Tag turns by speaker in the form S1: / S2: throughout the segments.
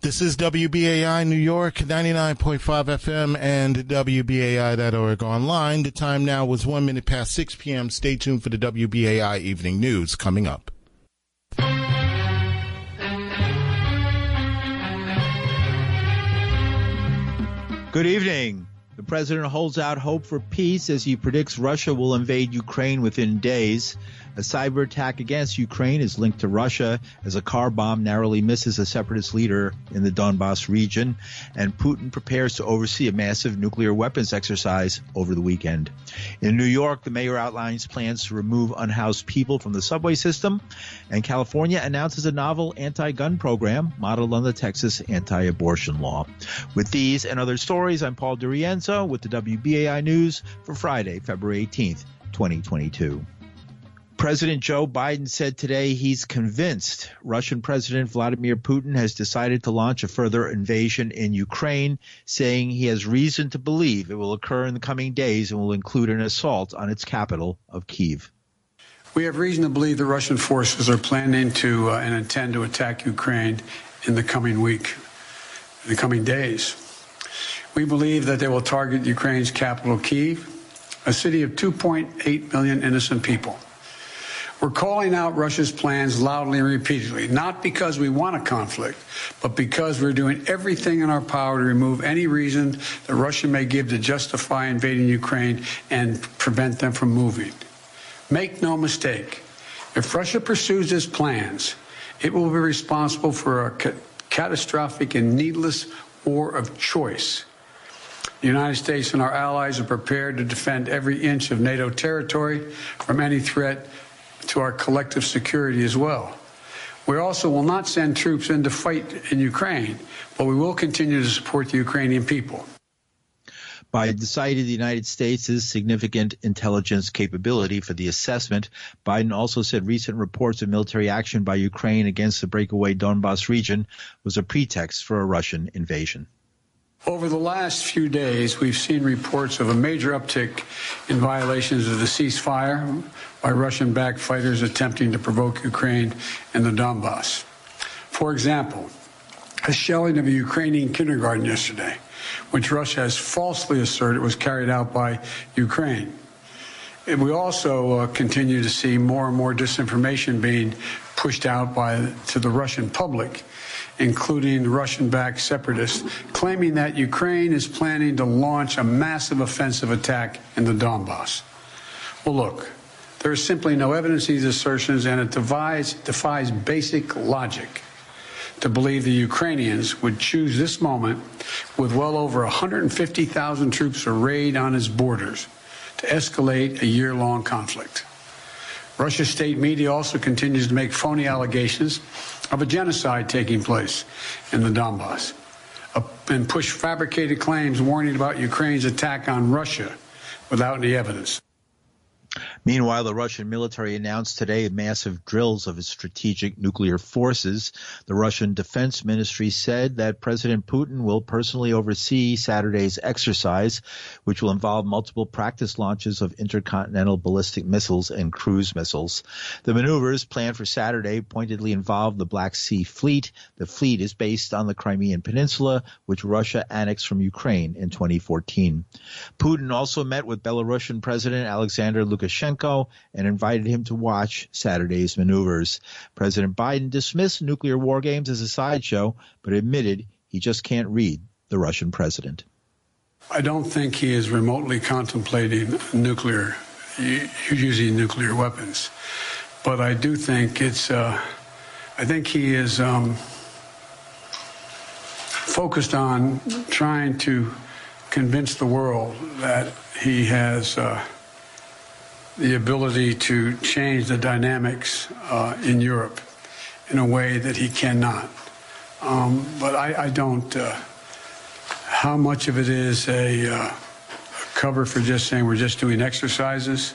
S1: This is WBAI New York, 99.5 FM and WBAI.org online. The time now was one minute past 6 p.m. Stay tuned for the WBAI Evening News coming up.
S2: Good evening. The president holds out hope for peace as he predicts Russia will invade Ukraine within days. A cyber attack against Ukraine is linked to Russia as a car bomb narrowly misses a separatist leader in the Donbass region, and Putin prepares to oversee a massive nuclear weapons exercise over the weekend. In New York, the mayor outlines plans to remove unhoused people from the subway system, and California announces a novel anti-gun program modeled on the Texas anti-abortion law. With these and other stories, I'm Paul DiRienzo with the WBAI News for Friday, February 18th, 2022. President Joe Biden said today he's convinced Russian President Vladimir Putin has decided to launch a further invasion in Ukraine, saying he has reason to believe it will occur in the coming days and will include an assault on its capital of Kiev.
S3: We have reason to believe the Russian forces are planning to uh, and intend to attack Ukraine in the coming week, in the coming days. We believe that they will target Ukraine's capital, Kiev, a city of 2.8 million innocent people. We're calling out Russia's plans loudly and repeatedly, not because we want a conflict, but because we're doing everything in our power to remove any reason that Russia may give to justify invading Ukraine and prevent them from moving. Make no mistake, if Russia pursues its plans, it will be responsible for a ca- catastrophic and needless war of choice. The United States and our allies are prepared to defend every inch of NATO territory from any threat to our collective security as well. We also will not send troops in to fight in Ukraine, but we will continue to support the Ukrainian people.
S2: Biden cited the United States' significant intelligence capability for the assessment. Biden also said recent reports of military action by Ukraine against the breakaway Donbass region was a pretext for a Russian invasion.
S3: Over the last few days, we've seen reports of a major uptick in violations of the ceasefire by Russian backed fighters attempting to provoke Ukraine and the Donbass. For example, a shelling of a Ukrainian kindergarten yesterday, which Russia has falsely asserted was carried out by Ukraine. And we also uh, continue to see more and more disinformation being pushed out by to the Russian public including Russian backed separatists, claiming that Ukraine is planning to launch a massive offensive attack in the Donbass. Well, look, there is simply no evidence these assertions, and it defies, defies basic logic to believe the Ukrainians would choose this moment with well over 150,000 troops arrayed on its borders to escalate a year long conflict. Russia's state media also continues to make phony allegations of a genocide taking place in the Donbass and push fabricated claims warning about Ukraine's attack on Russia without any evidence.
S2: Meanwhile, the Russian military announced today massive drills of its strategic nuclear forces. The Russian Defense Ministry said that President Putin will personally oversee Saturday's exercise, which will involve multiple practice launches of intercontinental ballistic missiles and cruise missiles. The maneuvers planned for Saturday pointedly involve the Black Sea Fleet. The fleet is based on the Crimean Peninsula, which Russia annexed from Ukraine in 2014. Putin also met with Belarusian President Alexander Lukashenko and invited him to watch Saturday's maneuvers. President Biden dismissed nuclear war games as a sideshow, but admitted he just can't read the Russian president.
S3: I don't think he is remotely contemplating nuclear, using nuclear weapons. But I do think it's, uh, I think he is um, focused on trying to convince the world that he has. Uh, the ability to change the dynamics uh, in Europe in a way that he cannot. Um, but I, I don't. Uh, how much of it is a, uh, a, cover for just saying we're just doing exercises,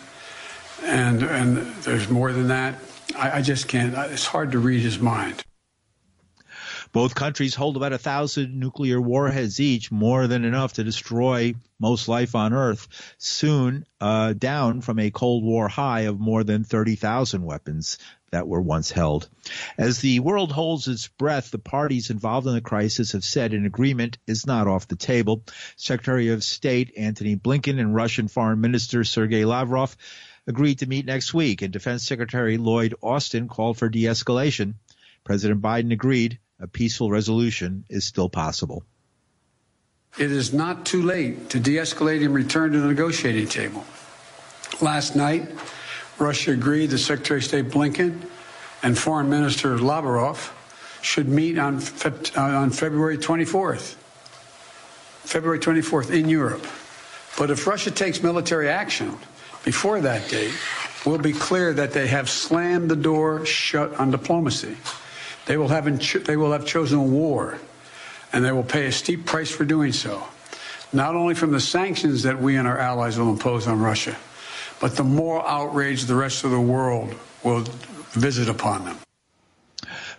S3: and and there's more than that. I, I just can't. It's hard to read his mind.
S2: Both countries hold about a thousand nuclear warheads each, more than enough to destroy most life on Earth, soon uh, down from a Cold War high of more than 30,000 weapons that were once held. As the world holds its breath, the parties involved in the crisis have said an agreement is not off the table. Secretary of State Antony Blinken and Russian Foreign Minister Sergei Lavrov agreed to meet next week, and Defense Secretary Lloyd Austin called for de-escalation. President Biden agreed a peaceful resolution is still possible.
S3: It is not too late to de-escalate and return to the negotiating table. Last night, Russia agreed that Secretary of State Blinken and Foreign Minister Lavrov should meet on, uh, on February 24th. February 24th in Europe. But if Russia takes military action before that date, we'll be clear that they have slammed the door shut on diplomacy. They will have, they will have chosen war, and they will pay a steep price for doing so, not only from the sanctions that we and our allies will impose on Russia but the more outrage the rest of the world will visit upon them.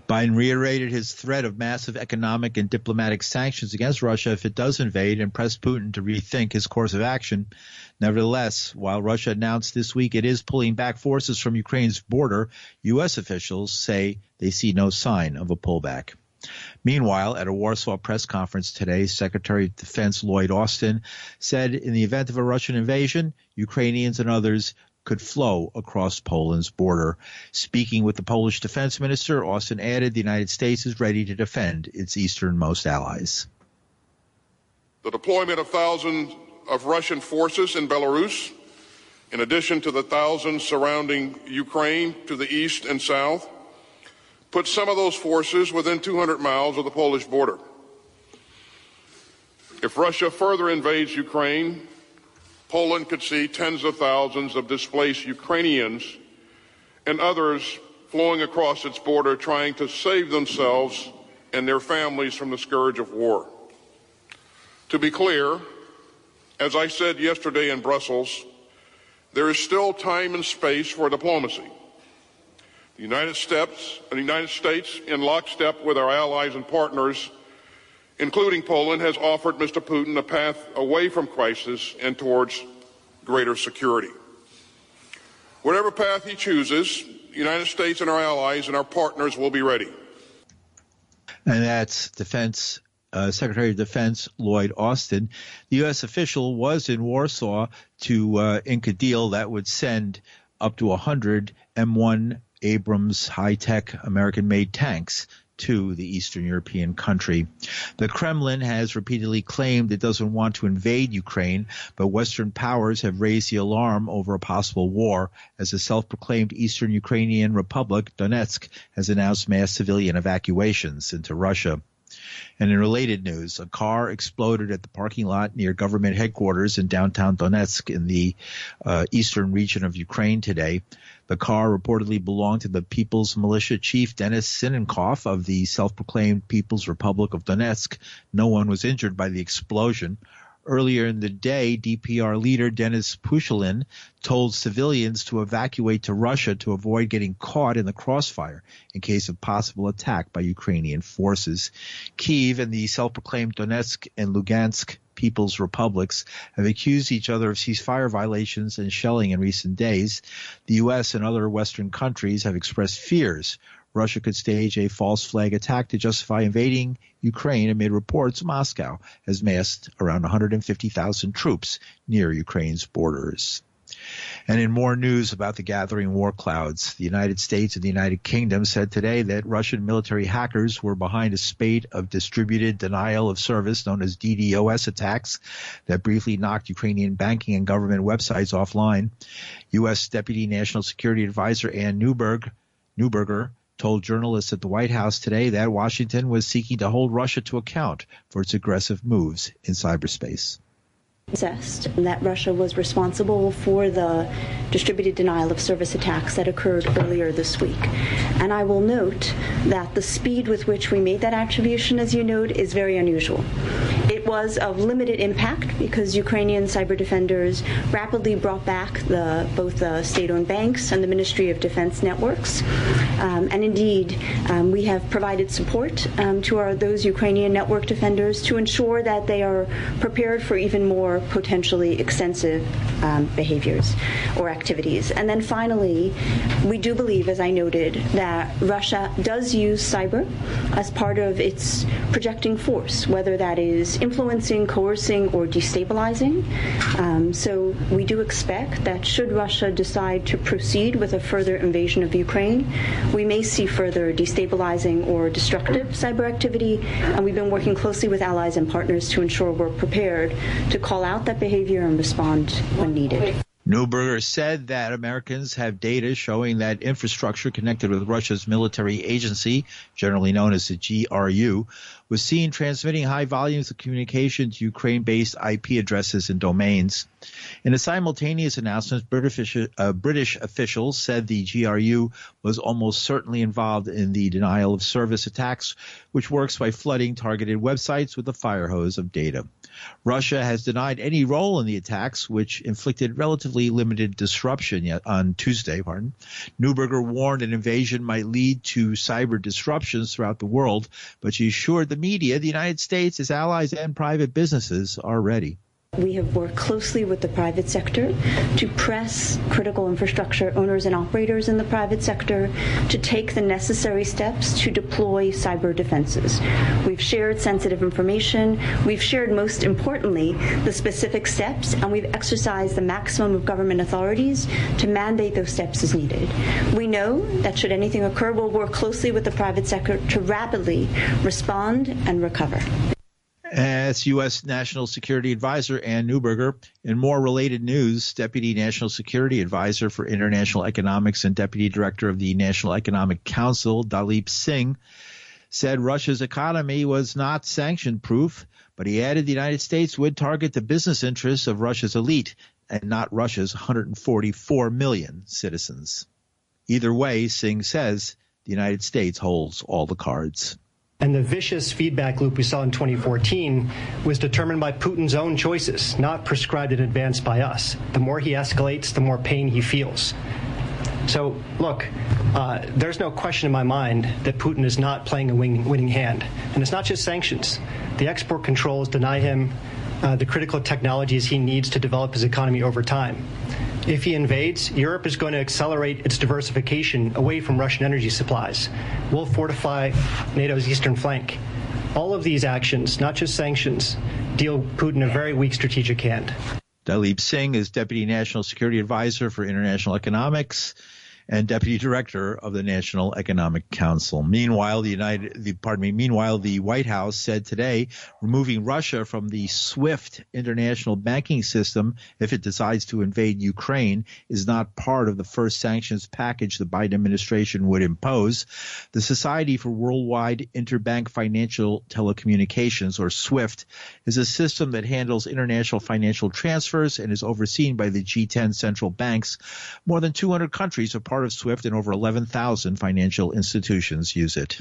S2: Biden reiterated his threat of massive economic and diplomatic sanctions against Russia if it does invade and pressed Putin to rethink his course of action. Nevertheless, while Russia announced this week it is pulling back forces from Ukraine's border, U.S. officials say they see no sign of a pullback. Meanwhile, at a Warsaw press conference today, Secretary of Defense Lloyd Austin said in the event of a Russian invasion, Ukrainians and others could flow across Poland's border. Speaking with the Polish defense minister, Austin added the United States is ready to defend its easternmost allies.
S4: The deployment of thousands of Russian forces in Belarus, in addition to the thousands surrounding Ukraine to the east and south, put some of those forces within 200 miles of the Polish border. If Russia further invades Ukraine, Poland could see tens of thousands of displaced Ukrainians and others flowing across its border trying to save themselves and their families from the scourge of war. To be clear, as I said yesterday in Brussels, there is still time and space for diplomacy. The United States, the United States, in lockstep with our allies and partners, including Poland, has offered Mr. Putin a path away from crisis and towards greater security. Whatever path he chooses, the United States and our allies and our partners will be ready.
S2: And that's Defense uh, Secretary of Defense Lloyd Austin. The U.S. official was in Warsaw to uh, ink a deal that would send up to 100 M1 Abrams high tech American made tanks to the Eastern European country. The Kremlin has repeatedly claimed it doesn't want to invade Ukraine, but Western powers have raised the alarm over a possible war as the self-proclaimed Eastern Ukrainian Republic, Donetsk, has announced mass civilian evacuations into Russia. And in related news, a car exploded at the parking lot near government headquarters in downtown Donetsk in the uh, eastern region of Ukraine today. The car reportedly belonged to the People's Militia Chief Denis Sinenkov of the self-proclaimed People's Republic of Donetsk. No one was injured by the explosion. Earlier in the day, DPR leader Denis Pushilin told civilians to evacuate to Russia to avoid getting caught in the crossfire in case of possible attack by Ukrainian forces. Kiev and the self-proclaimed Donetsk and Lugansk People's Republics have accused each other of ceasefire violations and shelling in recent days. The U.S. and other Western countries have expressed fears Russia could stage a false flag attack to justify invading Ukraine amid reports Moscow has massed around 150,000 troops near Ukraine's borders. And in more news about the gathering war clouds, the United States and the United Kingdom said today that Russian military hackers were behind a spate of distributed denial of service known as DDoS attacks that briefly knocked Ukrainian banking and government websites offline. U.S. Deputy National Security Advisor Anne Newberg, Neuberger told journalists at the White House today that Washington was seeking to hold Russia to account for its aggressive moves in cyberspace
S5: that Russia was responsible for the distributed denial of service attacks that occurred earlier this week. And I will note that the speed with which we made that attribution, as you note, is very unusual. It was of limited impact because Ukrainian cyber defenders rapidly brought back the, both the state-owned banks and the Ministry of Defense networks. Um, and indeed, um, we have provided support um, to our, those Ukrainian network defenders to ensure that they are prepared for even more potentially extensive um, behaviors or activities. And then finally, we do believe, as I noted, that Russia does use cyber as part of its projecting force, whether that is influencing, coercing, or destabilizing. Um, so we do expect that should Russia decide to proceed with a further invasion of Ukraine, we may see further destabilizing or destructive cyber activity, and we've been working closely with allies and partners to ensure we're prepared to call out that behavior and respond when needed.
S2: Neuberger said that Americans have data showing that infrastructure connected with Russia's military agency, generally known as the GRU, was seen transmitting high volumes of communication to Ukraine-based IP addresses and domains. In a simultaneous announcement, British, uh, British officials said the GRU was almost certainly involved in the denial of service attacks, which works by flooding targeted websites with a fire hose of data. Russia has denied any role in the attacks, which inflicted relatively limited disruption yet on Tuesday. Pardon. Neuberger warned an invasion might lead to cyber disruptions throughout the world, but she assured the media the United States, its allies, and private businesses are ready.
S5: We have worked closely with the private sector to press critical infrastructure owners and operators in the private sector to take the necessary steps to deploy cyber defenses. We've shared sensitive information. We've shared, most importantly, the specific steps, and we've exercised the maximum of government authorities to mandate those steps as needed. We know that should anything occur, we'll work closely with the private sector to rapidly respond and recover
S2: as U.S. National Security Advisor Anne Neuberger. In more related news, Deputy National Security Advisor for International Economics and Deputy Director of the National Economic Council, Daleep Singh, said Russia's economy was not sanction proof, but he added the United States would target the business interests of Russia's elite and not Russia's 144 million citizens. Either way, Singh says the United States holds all the cards.
S6: And the vicious feedback loop we saw in 2014 was determined by Putin's own choices, not prescribed in advance by us. The more he escalates, the more pain he feels. So, look, uh, there's no question in my mind that Putin is not playing a winning, hand. And it's not just sanctions. The export controls deny him uh, the critical technologies he needs to develop his economy over time. If he invades, Europe is going to accelerate its diversification away from Russian energy supplies. We'll fortify NATO's eastern flank. All of these actions, not just sanctions, deal Putin a very weak strategic hand.
S2: Daleep Singh is Deputy National Security Advisor for International Economics and deputy director of the National Economic Council. Meanwhile, the United, the, pardon me, meanwhile, the White House said today removing Russia from the SWIFT international banking system if it decides to invade Ukraine is not part of the first sanctions package the Biden administration would impose. The Society for Worldwide Interbank Financial Telecommunications, or SWIFT, is a system that handles international financial transfers and is overseen by the G10 central banks. More than 200 countries are part part of SWIFT and over 11,000 financial institutions use it.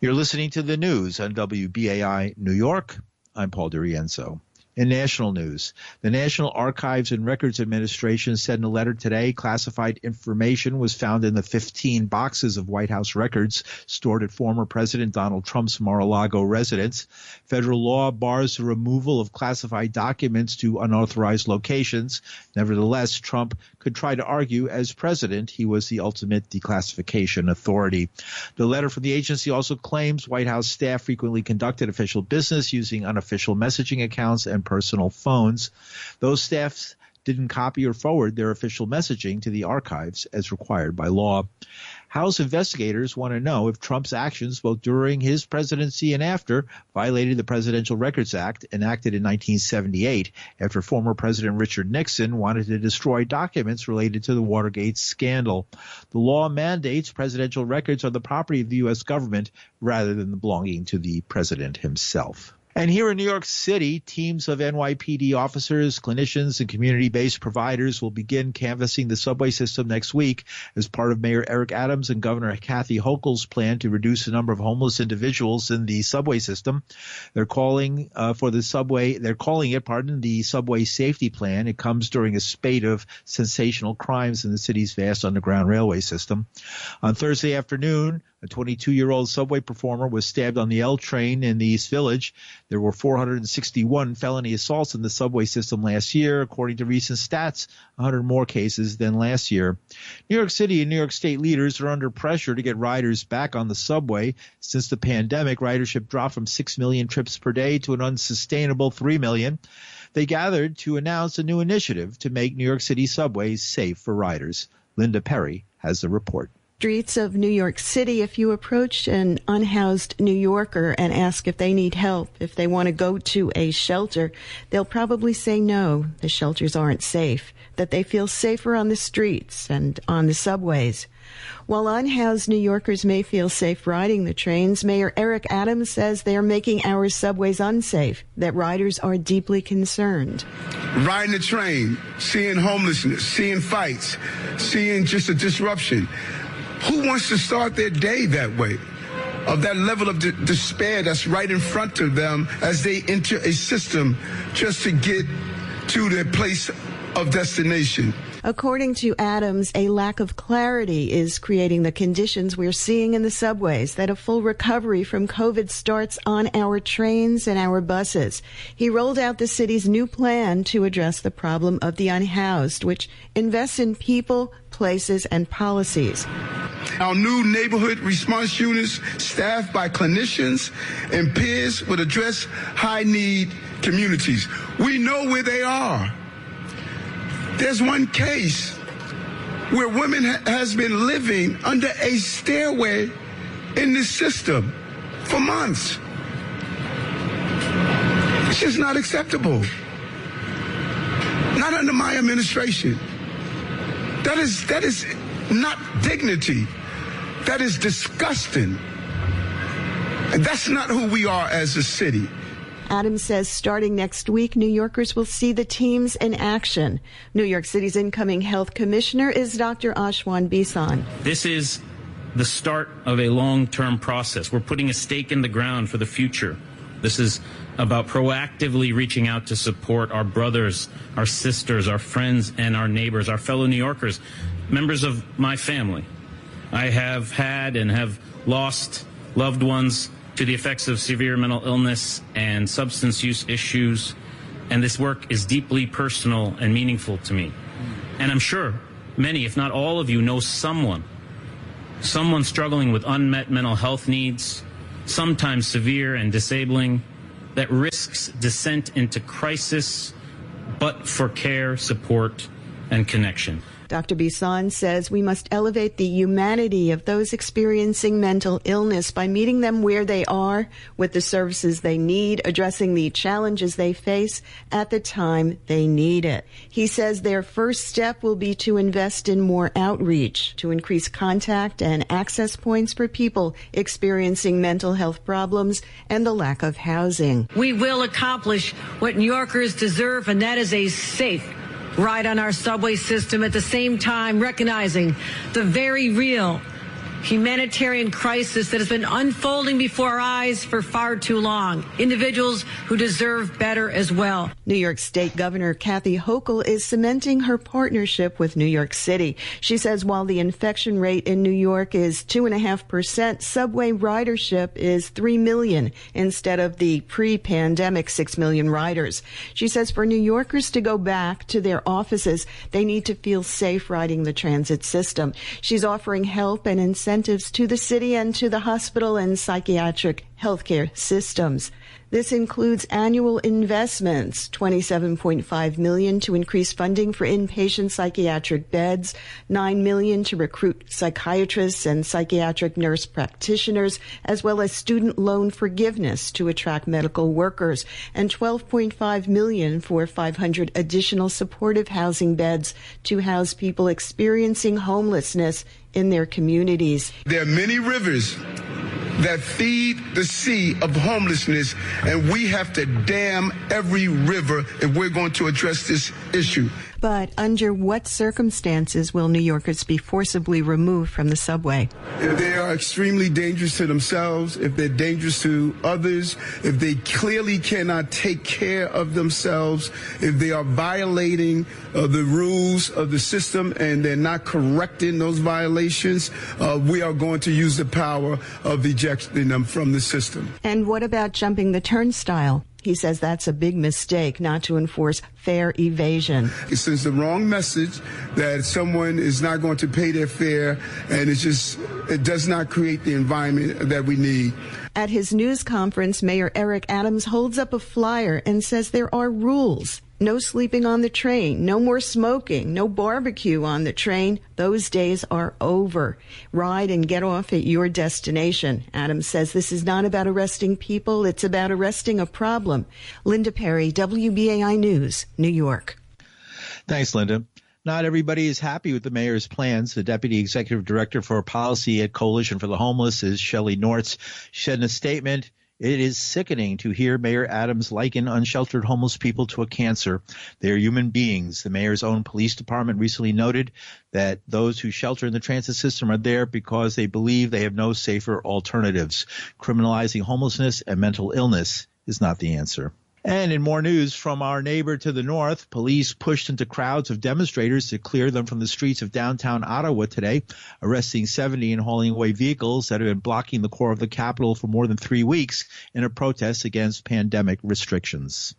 S2: You're listening to the news on WBAI New York. I'm Paul DiRienzo. In national news, the National Archives and Records Administration said in a letter today classified information was found in the 15 boxes of White House records stored at former President Donald Trump's Mar-a-Lago residence. Federal law bars the removal of classified documents to unauthorized locations. Nevertheless, Trump could try to argue as president he was the ultimate declassification authority. The letter from the agency also claims White House staff frequently conducted official business using unofficial messaging accounts and personal phones. Those staffs didn't copy or forward their official messaging to the archives as required by law. House investigators want to know if Trump's actions, both during his presidency and after, violated the Presidential Records Act enacted in 1978 after former President Richard Nixon wanted to destroy documents related to the Watergate scandal. The law mandates presidential records are the property of the U.S. government rather than belonging to the president himself. And here in New York City, teams of NYPD officers, clinicians, and community based providers will begin canvassing the subway system next week as part of Mayor Eric Adams and Governor Kathy Hochul's plan to reduce the number of homeless individuals in the subway system. They're calling uh, for the subway, they're calling it, pardon, the subway safety plan. It comes during a spate of sensational crimes in the city's vast underground railway system. On Thursday afternoon, a 22 year old subway performer was stabbed on the L train in the East Village. There were 461 felony assaults in the subway system last year, according to recent stats, 100 more cases than last year. New York City and New York State leaders are under pressure to get riders back on the subway. Since the pandemic, ridership dropped from 6 million trips per day to an unsustainable 3 million. They gathered to announce a new initiative to make New York City subways safe for riders. Linda Perry has the report
S7: streets of New York City, if you approach an unhoused New Yorker and ask if they need help, if they want to go to a shelter, they'll probably say no, the shelters aren't safe, that they feel safer on the streets and on the subways. While unhoused New Yorkers may feel safe riding the trains, Mayor Eric Adams says they are making our subways unsafe, that riders are deeply concerned.
S8: Riding the train, seeing homelessness, seeing fights, seeing just a disruption. Who wants to start their day that way? Of that level of de- despair that's right in front of them as they enter a system just to get to their place of destination.
S7: According to Adams, a lack of clarity is creating the conditions we're seeing in the subways that a full recovery from COVID starts on our trains and our buses. He rolled out the city's new plan to address the problem of the unhoused, which invests in people, places, and policies.
S8: Our new neighborhood response units, staffed by clinicians and peers, would address high need communities. We know where they are. There's one case where women ha- has been living under a stairway in this system for months. It's just not acceptable. Not under my administration. That is that is not dignity. That is disgusting. And that's not who we are as a city.
S7: Adams says starting next week, New Yorkers will see the teams in action. New York City's incoming health commissioner is Dr. Ashwin Vasan.
S9: This is the start of a long term process. We're putting a stake in the ground for the future. This is about proactively reaching out to support our brothers, our sisters, our friends, and our neighbors, our fellow New Yorkers, members of my family. I have had and have lost loved ones to the effects of severe mental illness and substance use issues. And this work is deeply personal and meaningful to me. And I'm sure many, if not all of you, know someone, someone struggling with unmet mental health needs, sometimes severe and disabling, that risks descent into crisis, but for care, support, and connection.
S7: Dr. Vasan says we must elevate the humanity of those experiencing mental illness by meeting them where they are with the services they need, addressing the challenges they face at the time they need it. He says their first step will be to invest in more outreach, to increase contact and access points for people experiencing mental health problems and the lack of housing.
S10: We will accomplish what New Yorkers deserve, and that is a safe, ride on our subway system at the same time recognizing the very real humanitarian crisis that has been unfolding before our eyes for far too long. Individuals who deserve better as well.
S7: New York State Governor Kathy Hochul is cementing her partnership with New York City. She says while the infection rate in New York is 2.5%, subway ridership is 3 million instead of the pre-pandemic 6 million riders. She says for New Yorkers to go back to their offices, they need to feel safe riding the transit system. She's offering help and incentives incentives to the city and to the hospital and psychiatric healthcare systems. This includes annual investments, 27.5 million to increase funding for inpatient psychiatric beds, 9 million to recruit psychiatrists and psychiatric nurse practitioners, as well as student loan forgiveness to attract medical workers, and 12.5 million for 500 additional supportive housing beds to house people experiencing homelessness in their communities.
S8: There are many rivers that feed the sea of homelessness, and we have to dam every river if we're going to address this issue.
S7: But under what circumstances will New Yorkers be forcibly removed from the subway?
S8: If they are extremely dangerous to themselves, if they're dangerous to others, if they clearly cannot take care of themselves, if they are violating uh, the rules of the system and they're not correcting those violations, uh, we are going to use the power of ejecting them from the system.
S7: And what about jumping the turnstile? He says that's a big mistake not to enforce fare evasion.
S8: It sends the wrong message that someone is not going to pay their fare, and it just it does not create the environment that we need.
S7: At his news conference, Mayor Eric Adams holds up a flyer and says there are rules. No sleeping on the train, no more smoking, no barbecue on the train. Those days are over. Ride and get off at your destination. Adams says this is not about arresting people, it's about arresting a problem. Linda Perry, WBAI News, New York.
S2: Thanks, Linda. Not everybody is happy with the mayor's plans. The deputy executive director for policy at Coalition for the Homeless is Shelley Nortz. She said in a statement, it is sickening to hear Mayor Adams liken unsheltered homeless people to a cancer. They are human beings. The mayor's own police department recently noted that those who shelter in the transit system are there because they believe they have no safer alternatives. Criminalizing homelessness and mental illness is not the answer. And in more news from our neighbor to the north, police pushed into crowds of demonstrators to clear them from the streets of downtown Ottawa today, arresting 70 and hauling away vehicles that have been blocking the core of the capital for more than three weeks in a protest against pandemic restrictions.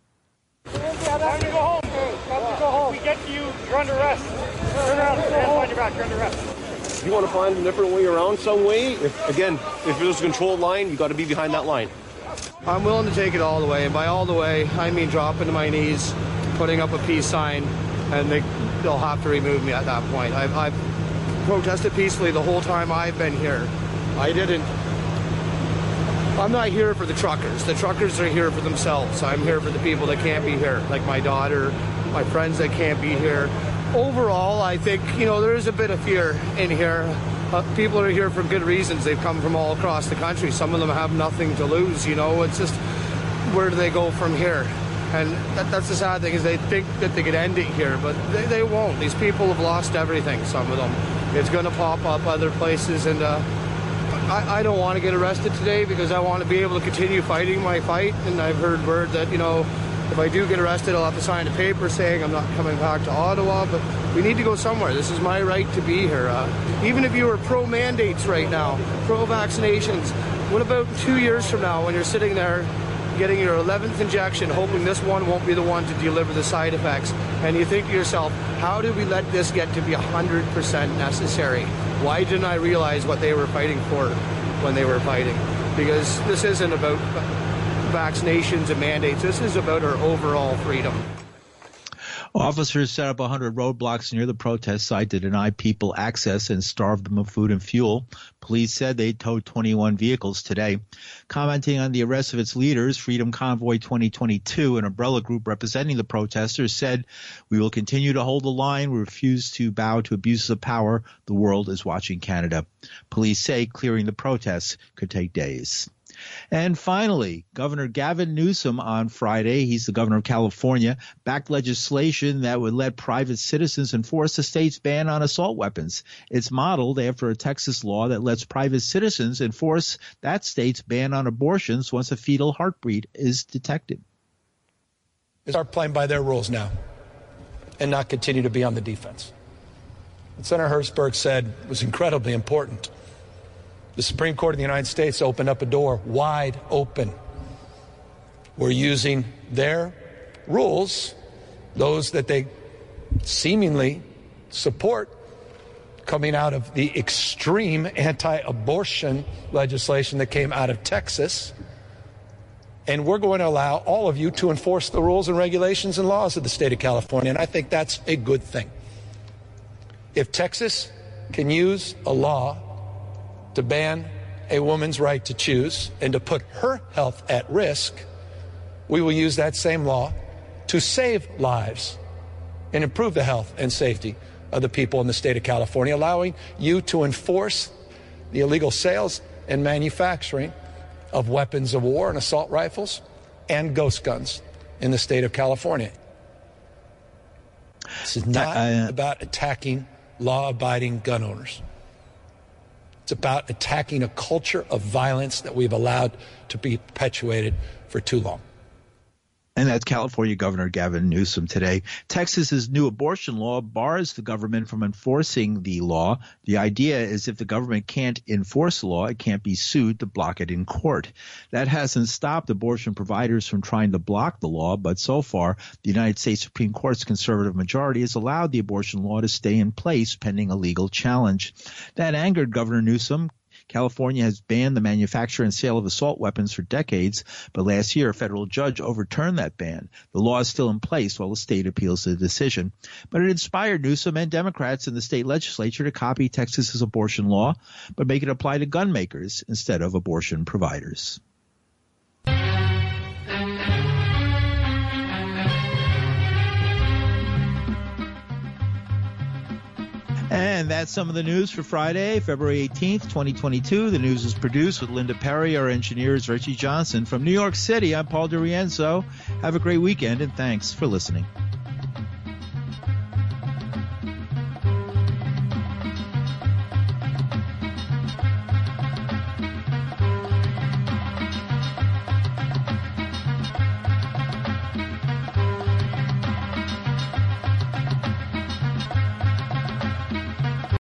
S11: Time to go home. Time to go home. We get you. You're under arrest. Turn around. Stand behind your back. You're under arrest.
S12: You want to find a different way around some way, if, again, if there's a controlled line, you got to be behind that line.
S13: I'm willing to take it all the way, and by all the way, I mean dropping to my knees, putting up a peace sign, and they, they'll have to remove me at that point. I've, I've protested peacefully the whole time I've been here. I didn't. I'm not here for the truckers. The truckers are here for themselves. I'm here for the people that can't be here, like my daughter, my friends that can't be here. Overall, I think, you know, there is a bit of fear in here. Uh, people are here for good reasons. They've come from all across the country. Some of them have nothing to lose, you know. It's just, where do they go from here? And that, that's the sad thing is they think that they could end it here, but they, they won't. These people have lost everything, some of them. It's going to pop up other places, and uh, I, I don't want to get arrested today because I want to be able to continue fighting my fight. And I've heard word that, you know, if I do get arrested, I'll have to sign a paper saying I'm not coming back to Ottawa. But we need to go somewhere. This is my right to be here. Uh, even if you were pro mandates right now, pro vaccinations, what about two years from now when you're sitting there getting your 11th injection, hoping this one won't be the one to deliver the side effects? And you think to yourself, how did we let this get to be 100% necessary? Why didn't I realize what they were fighting for when they were fighting? Because this isn't about vaccinations and mandates. This is about our overall freedom.
S2: Officers set up 100 roadblocks near the protest site to deny people access and starve them of food and fuel. Police said they towed 21 vehicles today. Commenting on the arrest of its leaders, Freedom Convoy 2022, an umbrella group representing the protesters, said, We will continue to hold the line. We refuse to bow to abuses of power. The world is watching Canada. Police say clearing the protests could take days. And finally, Governor Gavin Newsom on Friday, he's the governor of California, backed legislation that would let private citizens enforce the state's ban on assault weapons. It's modeled after a Texas law that lets private citizens enforce that state's ban on abortions once a fetal heartbeat is detected.
S14: Start playing by their rules now and not continue to be on the defense. What Senator Hertzberg said was incredibly important. The Supreme Court of the United States opened up a door wide open. We're using their rules, those that they seemingly support, coming out of the extreme anti abortion legislation that came out of Texas. And we're going to allow all of you to enforce the rules and regulations and laws of the state of California. And I think that's a good thing. If Texas can use a law to ban a woman's right to choose and to put her health at risk, we will use that same law to save lives and improve the health and safety of the people in the state of California, allowing you to enforce the illegal sales and manufacturing of weapons of war and assault rifles and ghost guns in the state of California. This is not uh, about attacking law abiding gun owners. It's about attacking a culture of violence that we've allowed to be perpetuated for too long.
S2: And that's California Governor Gavin Newsom today. Texas's new abortion law bars the government from enforcing the law. The idea is if the government can't enforce the law, it can't be sued to block it in court. That hasn't stopped abortion providers from trying to block the law, but so far, the United States Supreme Court's conservative majority has allowed the abortion law to stay in place pending a legal challenge. That angered Governor Newsom. California has banned the manufacture and sale of assault weapons for decades, but last year a federal judge overturned that ban. The law is still in place while the state appeals the decision. But it inspired Newsom and Democrats in the state legislature to copy Texas's abortion law, but make it apply to gun makers instead of abortion providers. And that's some of the news for Friday, February 18th, 2022. The news is produced with Linda Perry. Our engineer is Richie Johnson. From New York City, I'm Paul DiRienzo. Have a great weekend and thanks for listening.